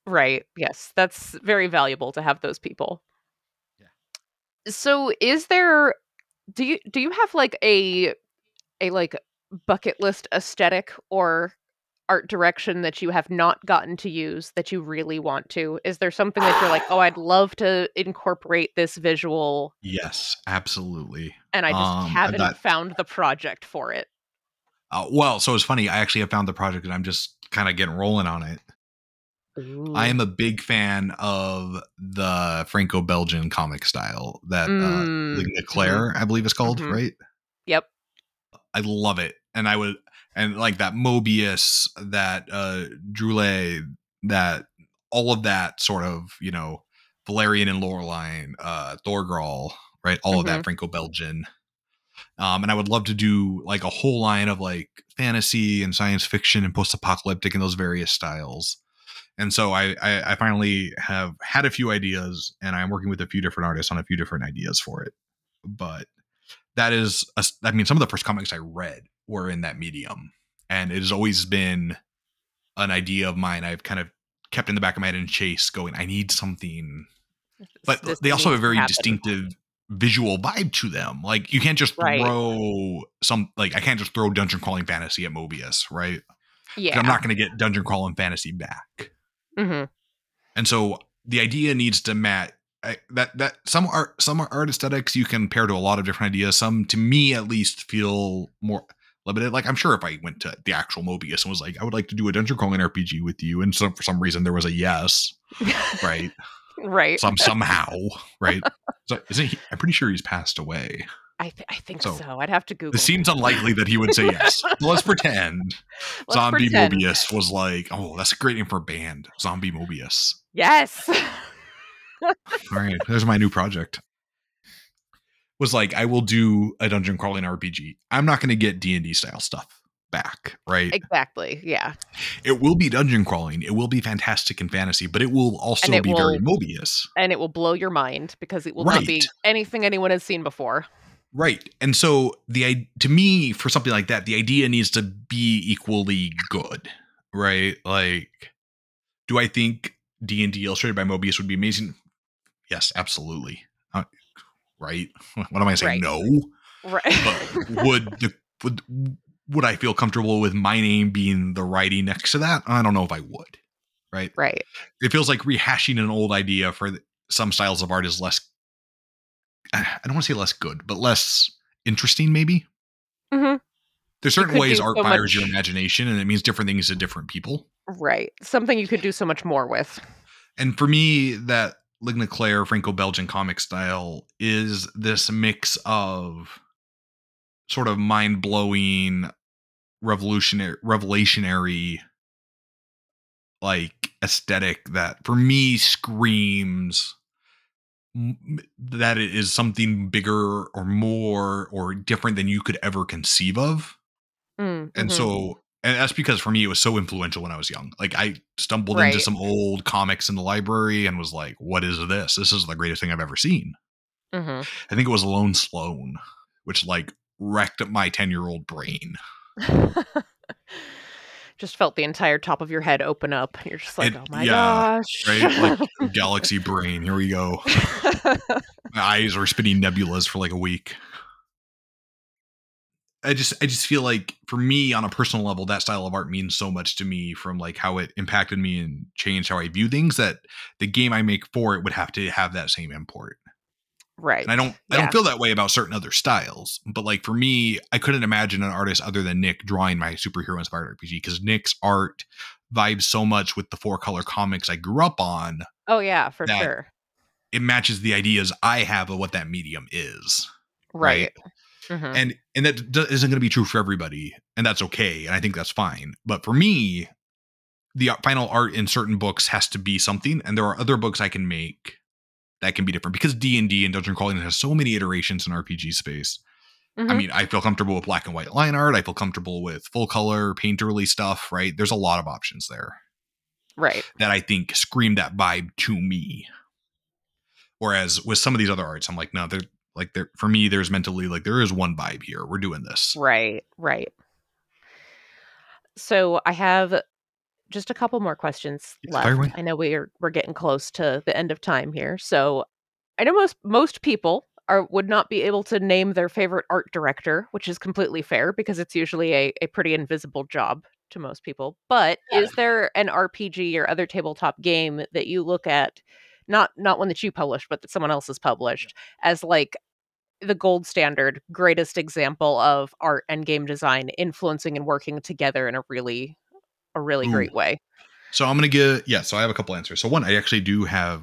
Right. Yes, that's very valuable to have those people. Yeah. So, is there do you do you have like a a like bucket list aesthetic or art direction that you have not gotten to use that you really want to? Is there something that you're like, "Oh, I'd love to incorporate this visual Yes, absolutely. and I just Um, haven't got- found the project for it." Uh, well, so it's funny. I actually have found the project and I'm just kind of getting rolling on it. I am a big fan of the Franco-Belgian comic style that uh, Mm, Ligne Claire, I believe it's called, Mhm. right? Yep. I love it, and I would and like that Moebius, that uh Druillet, that all of that sort of you know Valerian and Laureline, uh Thorgal, right? All of that Franco-Belgian. Um, and I would love to do like a whole line of like fantasy and science fiction and post-apocalyptic in those various styles. And so I, I I finally have had a few ideas, and I'm working with a few different artists on a few different ideas for it. But that is, a, I mean, some of the first comics I read were in that medium, and it has always been an idea of mine. I've kind of kept in the back of my head and chase, going, I need something but This they also have a very happen. distinctive visual vibe to them. Like you can't just Right. throw some like I can't just throw dungeon crawling fantasy at Moebius, right? Yeah. I'm not going to get dungeon crawling fantasy back. Hmm And so the idea needs to match I, that that some art some art aesthetics you can pair to a lot of different ideas. Some to me at least feel more limited. Like I'm sure if I went to the actual Moebius and was like, I would like to do a dungeon crawling RPG with you, and some for some reason there was a yes, right? right. some somehow, right? So isn't he, I'm pretty sure he's passed away. I, th- I think So, so. I'd have to Google. It seems unlikely that he would say yes. Let's pretend Let's Zombie pretend. Moebius was like, oh, that's a great name for a band, Zombie Moebius. Yes. All right, there's my new project. Was like, I will do a dungeon crawling RPG. I'm not going to get D and D style stuff back, right? exactly. Yeah. It will be dungeon crawling. It will be fantastic and fantasy, but it will also it be very Moebius. And it will blow your mind because it will not be anything anyone has seen before. Right. And so the i- to me for something like that, the idea needs to be equally good, right? Like do I think D&D illustrated by Moebius would be amazing? Yes, absolutely. Uh, right? What am I saying? Right. No. Right. But would the would would I feel comfortable with my name being the writing next to that? I don't know if I would. Right? right. It feels like rehashing an old idea for some styles of art is less I don't want to say less good, but less interesting maybe. hmm there's certain ways art so fires your imagination and it means different things to different people. Right. Something you could do so much more with. And for me, that Ligne Claire Franco-Belgian comic style is this mix of sort of mind-blowing, revolutionary, revelationary, like aesthetic that for me screams that it is something bigger or more or different than you could ever conceive of. Mm, And mhm. so, and that's because for me, it was so influential when I was young. Like, I stumbled into some old comics in the library and was like, what is this? This is the greatest thing I've ever seen. Mhm. I think it was Lone Sloane, which like wrecked my 10 year old brain. just felt the entire top of your head open up. You're just like, oh my yeah, gosh. Right? Like, galaxy brain. Here we go. My eyes were spinning nebulas for like a week. I just I just feel like for me on a personal level that style of art means so much to me from like how it impacted me and changed how I view things that the game I make for it would have to have that same import. Right. And I don't I Yeah. don't feel that way about certain other styles, but like for me I couldn't imagine an artist other than Nick drawing my superhero inspired RPG because Nick's art vibes so much with the four color comics I grew up on. Oh yeah, for sure. It matches the ideas I have of what that medium is. Right. Mhm. and and that d- isn't going to be true for everybody and that's okay and i think that's fine but for me the final art in certain books has to be something and there are other books i can make that can be different because d&d and dungeon crawling has so many iterations in rpg space i Mhm. mean i feel comfortable with black and white line art i feel comfortable with full color painterly stuff right there's a lot of options there right. that i think scream that vibe to me whereas with some of these other arts i'm like no they're like there for me there's mentally like there is one vibe here we're doing this Right. Right. So I have just a couple more questions left. I know we're we're getting close to the end of time here. So I know most most people are would not be able to name their favorite art director, which is completely fair because it's usually a, a pretty invisible job to most people. But is there an RPG or other tabletop game that you look at, not not one that you published, but that someone else has published, as like the gold standard, greatest example of art and game design influencing and working together in a really a really Ooh. great way. So I'm gonna give yeah. So I have a couple answers. So one, I actually do have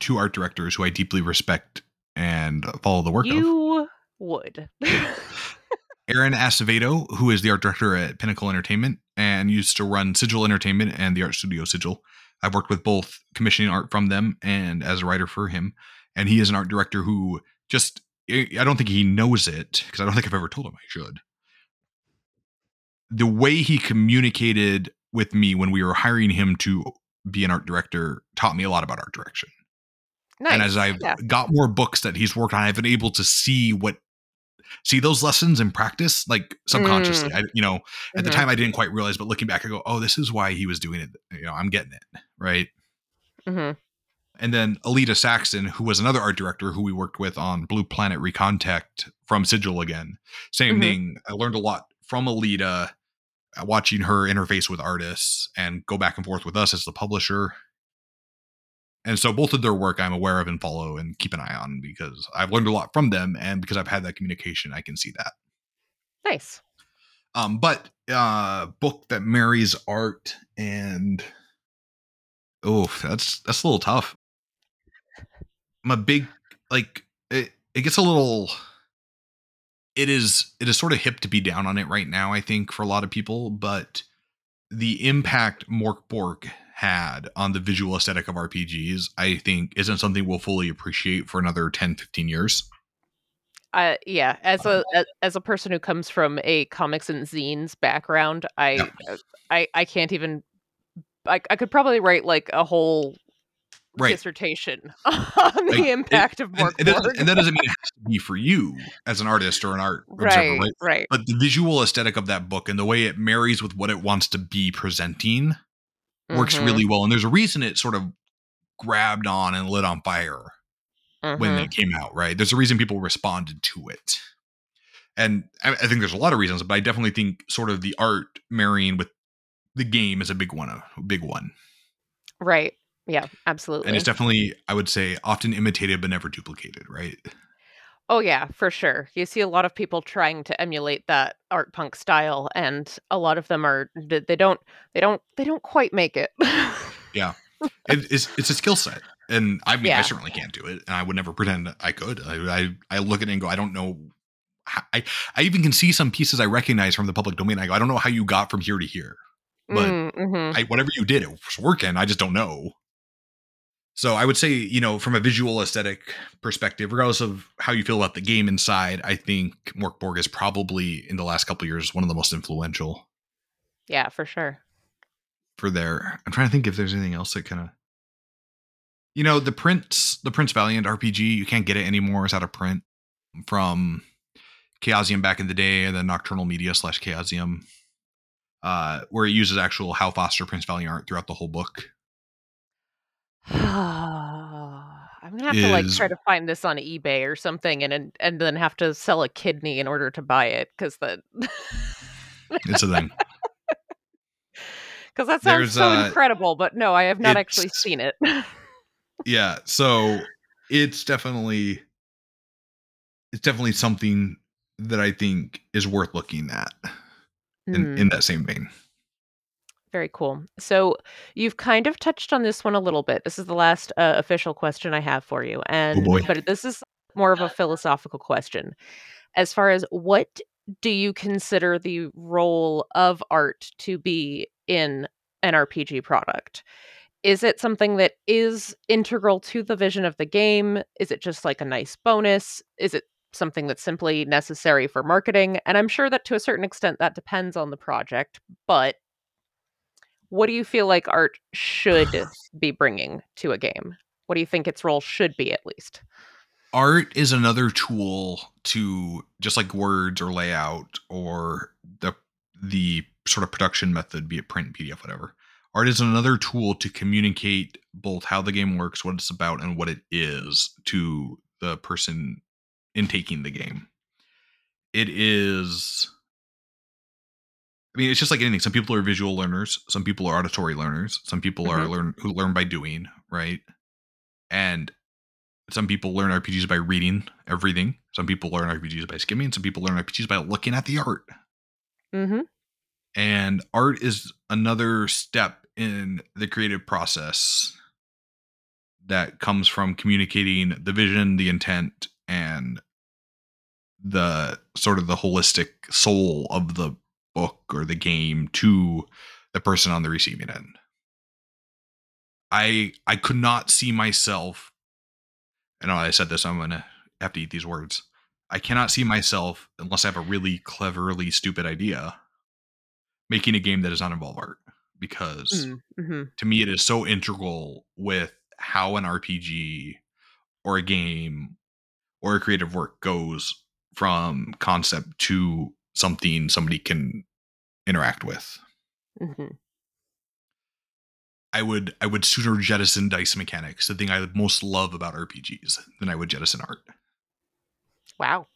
two art directors who I deeply respect and follow the work of. You would. Aaron Acevedo, who is the art director at Pinnacle Entertainment and used to run Sigil Entertainment and the art studio Sigil. I've worked with both commissioning art from them and as a writer for him. And he is an art director who just I I don't think he knows it because I don't think I've ever told him I should. The way he communicated with me when we were hiring him to be an art director taught me a lot about art direction. nice. And as I've yeah. got more books that he's worked on, I've been able to see what see those lessons in practice, like subconsciously. I, you know, at the Mhm. time I didn't quite realize, but looking back, I go, "Oh, this is why he was doing it." You know, I'm getting it right. Mhm. And then Alita Saxton, who was another art director who we worked with on Blue Planet Recontact from Sigil again. Same Mhm. thing. I learned a lot from Alita, watching her interface with artists and go back and forth with us as the publisher. And so both of their work I'm aware of and follow and keep an eye on because I've learned a lot from them and because I've had that communication, I can see that. Nice. Um, but uh book that marries art and oh, that's that's a little tough. I'm a big like it, it gets a little it is it is sort of hip to be down on it right now, I think, for a lot of people, but the impact Mörk Borg had on the visual aesthetic of RPGs, I think, isn't something we'll fully appreciate for another 10, 15 years. Uh, yeah, as a a- as a person who comes from a comics and zines background, I Yeah. uh, I I can't even. I, I could probably write like a whole Right. dissertation on the Like, it- impact of And, and, that, and that doesn't mean it has to be for you as an artist or an art observer, right, right? right. But the visual aesthetic of that book and the way it marries with what it wants to be presenting works Mhm, really well. And there's a reason it sort of grabbed on and lit on fire when mhm. it came out, right? There's a reason people responded to it. And I, I think there's a lot of reasons, but I definitely think sort of the art marrying with the game is a big one, a big one. right. Yeah, absolutely. And it's definitely, I would say, often imitated but never duplicated, right? Oh yeah, for sure. You see a lot of people trying to emulate that art punk style and a lot of them are they don't they don't they don't quite make it. yeah. It, it's it's a skill set. And I mean, Yeah. I certainly can't do it, and I would never pretend I could. I, I I look at it and go, I don't know. How, I I even can see some pieces I recognize from the public domain. I go, I don't know how you got from here to here. But Mm, mhm. I, whatever you did, it was working. I just don't know. So I would say, you know, from a visual aesthetic perspective, regardless of how you feel about the game inside, I think Mörk Borg is probably in the last couple of years one of the most influential Yeah, for sure. for their. I'm trying to think if there's anything else that kind of, you know, the Prince, the Prince Valiant RPG, you can't get it anymore. It's out of print from Chaosium back in the day, and then Nocturnal Media slash Chaosium, uh, where it uses actual Hal Foster Prince Valiant art throughout the whole book. I'm gonna have to like Is- try to find this on eBay or something, and and, and then have to sell a kidney in order to buy it because that It's a thing. because that sounds There's, so uh, incredible. But no, I have not actually it's- seen it. yeah so it's definitely it's definitely something that i think is worth looking at in, Hmm. in that same vein Very cool. So you've kind of touched on this one a little bit. This is the last uh, official question I have for you, and boy. but this is more of a philosophical question. As far as what do you consider the role of art to be in an RPG product? Is it something that is integral to the vision of the game? Is it just like a nice bonus? Is it something that's simply necessary for marketing? And I'm sure that to a certain extent that depends on the project, but what do you feel like art should be bringing to a game? What do you think its role should be at least? art is another tool to just like words or layout or the the sort of production method be it print pdf whatever art is another tool to communicate both how the game works what it's about and what it is to the person intaking the game it is i mean it's just like anything some people are visual learners some people are auditory learners some people are Mhm. learn who learn by doing right and some people learn RPGs by reading everything. Some people learn RPGs by skimming. Some people learn RPGs by looking at the art. Mm-hmm. And art is another step in the creative process that comes from communicating the vision, the intent, and the sort of the holistic soul of the book or the game to the person on the receiving end. I I could not see myself I know I said this, I'm gonna have to eat these words. I cannot see myself unless I have a really cleverly stupid idea making a game that does not involve art because Mm-hmm. to me it is so integral with how an RPG or a game or a creative work goes from concept to something somebody can interact with. Mm-hmm. I would I would sooner jettison dice mechanics, the thing I most love about RPGs, than I would jettison art. Wow.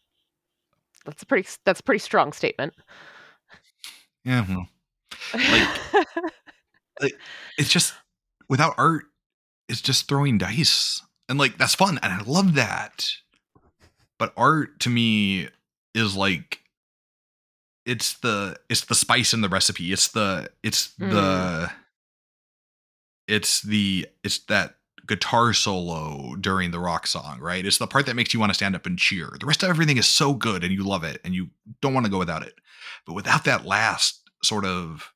That's a pretty that's a pretty strong statement. Yeah, well, it's just without art, it's just throwing dice. And like that's fun and I love that. But art to me is like it's the it's the spice in the recipe. It's the it's the mm. it's the it's that guitar solo during the rock song, right? It's the part that makes you want to stand up and cheer. The rest of everything is so good and you love it and you don't want to go without it. But without that last sort of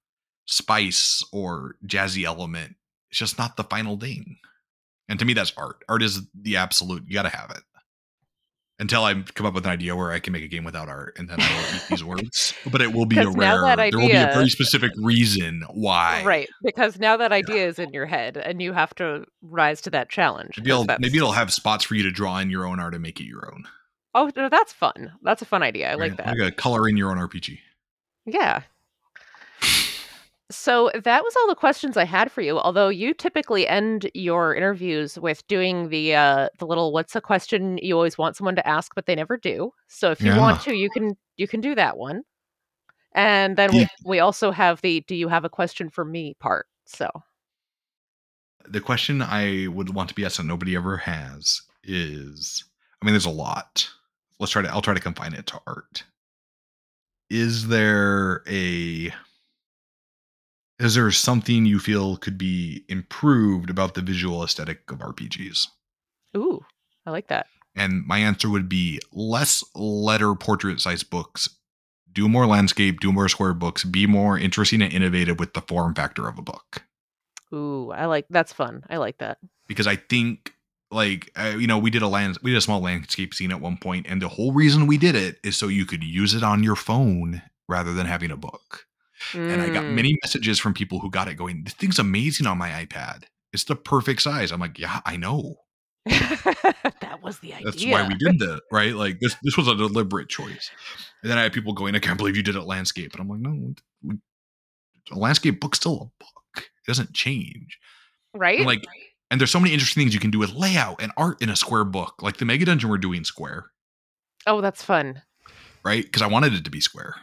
spice or jazzy element, it's just not the final thing. And to me, that's art. Art is the absolute, you got to have it. Until I come up with an idea where I can make a game without art, and then I will eat these words. But it will be a rare, that there will be a very specific reason why. right, because now that idea is in your head and you have to rise to that challenge. Maybe it'll, maybe it'll have spots for you to draw in your own art and make it your own. Oh, no, that's fun. That's a fun idea. I like right? that. Like a color in your own RPG. Yeah. So that was all the questions I had for you. Although you typically end your interviews with doing the uh the little what's a question you always want someone to ask but they never do. So if you want to, you can you can do that one. And then we we also have the do you have a question for me part. So The question I would want to be asked that nobody ever has is I mean, there's a lot. let's try to I'll try to confine it to art. Is there a is there something you feel could be improved about the visual aesthetic of RPGs? Ooh, I like that. And my answer would be less letter portrait size books. Do more landscape, do more square books, be more interesting and innovative with the form factor of a book. Ooh, I like that's fun. I like that. Because I think like uh, you know we did a land we did a small landscape scene at one point and the whole reason we did it is so you could use it on your phone rather than having a book. Mm. And I got mm. many messages from people who got it going, this thing's amazing on my iPad. It's the perfect size. I'm like, yeah, I know. that was the idea. That's why we did that, right? Like this, this was a deliberate choice. And then I had people going, "I can't believe you did it landscape," and I'm like, "No, we, a landscape book's still a book. It doesn't change, right?" And like, and there's so many interesting things you can do with layout and art in a square book. Like the Mega Dungeon we're doing square. Oh, that's fun, right? Because I wanted it to be square,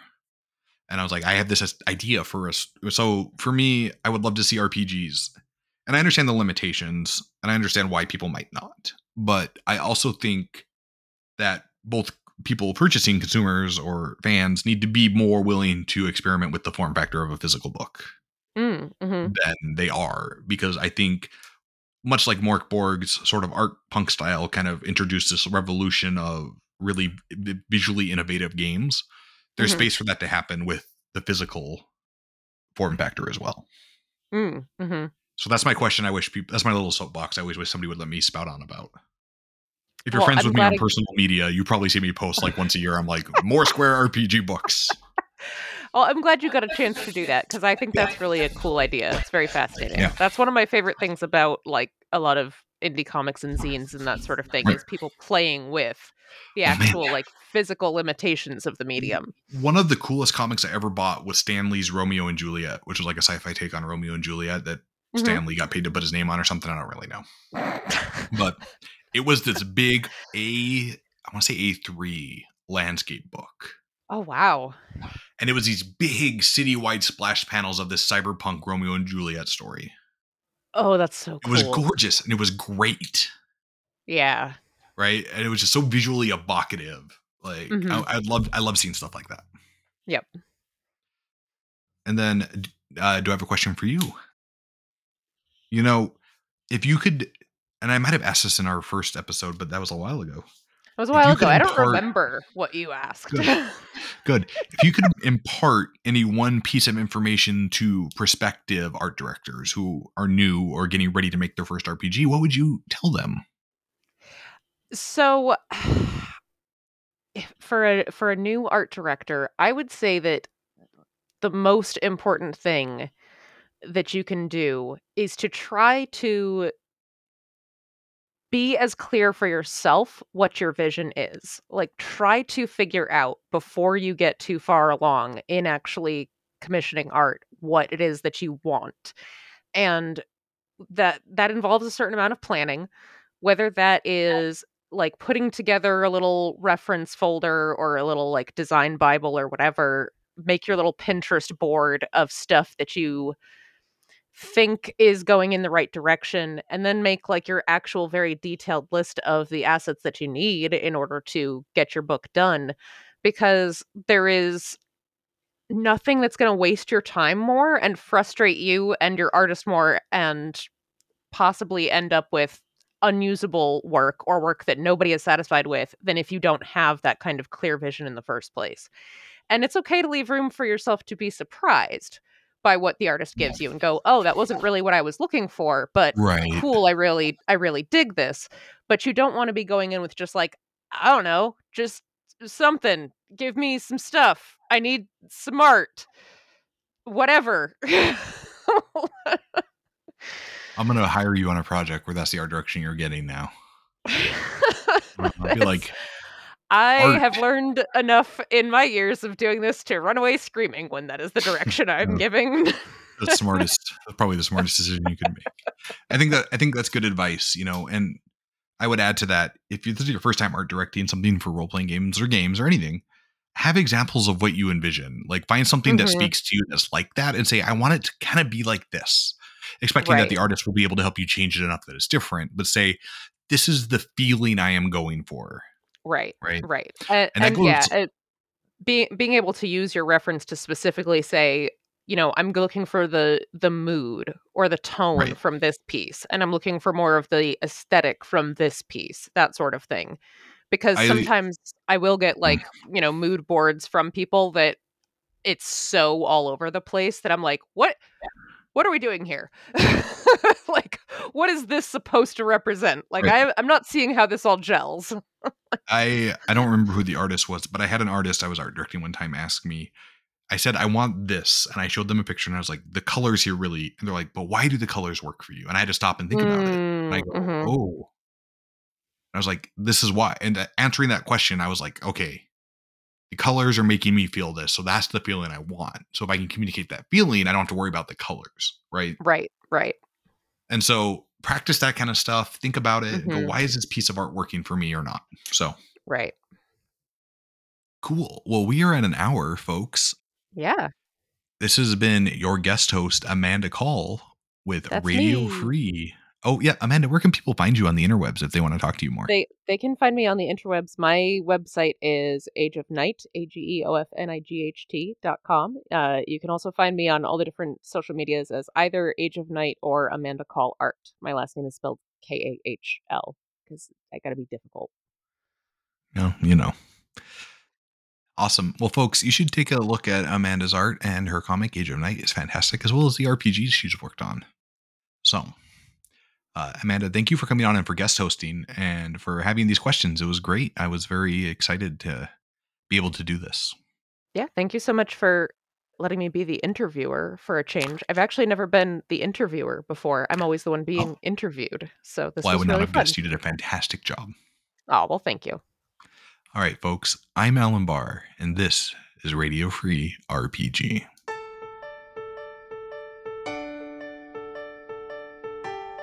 and I was like, I have this idea for us. So for me, I would love to see RPGs and I understand the limitations and I understand why people might not. But I also think that both people purchasing consumers or fans need to be more willing to experiment with the form factor of a physical book mm, mm-hmm. than they are because I think much like Mörk Borg's sort of art punk style kind of introduced this revolution of really visually innovative games. There's mm-hmm. space for that to happen with the physical form factor as well. Mm, mm-hmm. So that's my question. I wish people. That's my little soapbox. I always wish somebody would let me spout on about. If you're well, friends I'm with me on I... personal media, you probably see me post like once a year. I'm like more Square RPG books. Well, I'm glad you got a chance to do that because I think that's really a cool idea. It's very fascinating. Yeah. That's one of my favorite things about like a lot of indie comics and zines and that sort of thing right. is people playing with the actual like physical limitations of the medium. One of the coolest comics I ever bought was Stan Lee's Romeo and Juliet, which was like a sci-fi take on Romeo and Juliet that mm-hmm. Stan Lee got paid to put his name on or something. I don't really know. but it was this big A, I want to say A3 landscape book. Oh, wow. And it was these big citywide splash panels of this cyberpunk Romeo and Juliet story. Oh, that's so cool. It was gorgeous and it was great. Yeah. Right. And it was just so visually evocative. Like mm-hmm. I, I love I love seeing stuff like that. Yep. And then uh, do I have a question for you? You know, if you could, and I might have asked this in our first episode, but that was a while ago. It was a while ago. I don't remember what you asked. Good. Good. If you could impart any one piece of information to prospective art directors who are new or getting ready to make their first RPG, what would you tell them? So, for a for a new art director, I would say that the most important thing that you can do is to try to be as clear for yourself what your vision is. Like try to figure out before you get too far along in actually commissioning art what it is that you want. And that that involves a certain amount of planning, whether that is like putting together a little reference folder or a little like design bible or whatever, make your little Pinterest board of stuff that you think is going in the right direction and then make like your actual very detailed list of the assets that you need in order to get your book done because there is nothing that's going to waste your time more and frustrate you and your artist more and possibly end up with unusable work or work that nobody is satisfied with than if you don't have that kind of clear vision in the first place. And it's okay to leave room for yourself to be surprised by what the artist gives you and go, "Oh, that wasn't really what I was looking for, but right. cool, I really I really dig this." But you don't want to be going in with just like, I don't know, just something. Give me some stuff. I need some art. Whatever. I'm going to hire you on a project where that's the art direction you're getting now. I feel like I art. have learned enough in my years of doing this to run away screaming when that is the direction I'm giving. the smartest, probably the smartest decision you could make. I think that I think that's good advice, you know. And I would add to that, if this is your first time art directing something for role playing games or games or anything, have examples of what you envision. Like find something mm-hmm. that speaks to you that's like that, and say, I want it to kind of be like this. Expecting right. that the artist will be able to help you change it enough that it's different, but say, this is the feeling I am going for Right, right? right. And And that and yeah, it being being able to use your reference to specifically say, you know, I'm looking for the the mood or the tone right. from this piece, and I'm looking for more of the aesthetic from this piece, that sort of thing. Because I sometimes I will get mm, like, you know, mood boards from people that it's so all over the place that I'm like, "What what are we doing here?" Like, what is this supposed to represent? Like, right. I I'm not seeing how this all gels. I I don't remember who the artist was, but I had an artist I was art directing one time ask me. I said I want this, and I showed them a picture, and I was like, the colors here really. And they're like, but why do the colors work for you? And I had to stop and think about it. And I Mm, go, mhm. oh. I was like, this is why. And uh, answering that question, I was like, okay, the colors are making me feel this, so that's the feeling I want. So if I can communicate that feeling, I don't have to worry about the colors, right? Right, right. And so practice that kind of stuff. Think about it. Go, Mhm. why is this piece of art working for me or not? So Right. cool. Well, we are at an hour, folks. Yeah, This has been your guest host, Amanda Kahl with that's Radio me. Free. Oh, yeah. Amanda, where can people find you on the interwebs if they want to talk to you more? They they can find me on the interwebs. My website is Age of Night, A G E O F N I G H T dot com. Uh, you can also find me on all the different social medias as either Age of Night or Amanda Kahl Art. My last name is spelled K A H L because I got to be difficult. No, you know. Awesome. Well, folks, you should take a look at Amanda's art and her comic, Age of Night, is fantastic, as well as the RPGs she's worked on. So, uh, Amanda, thank you for coming on and for guest hosting and for having these questions. It was great. I was very excited to be able to do this. Yeah, thank you so much for letting me be the interviewer for a change. I've actually never been the interviewer before. I'm always the one being interviewed. So this well, I would not have fun. guessed you did a fantastic job. Oh, well, thank you. All right, folks, I'm Alan Bahr, and this is Radio Free RPG.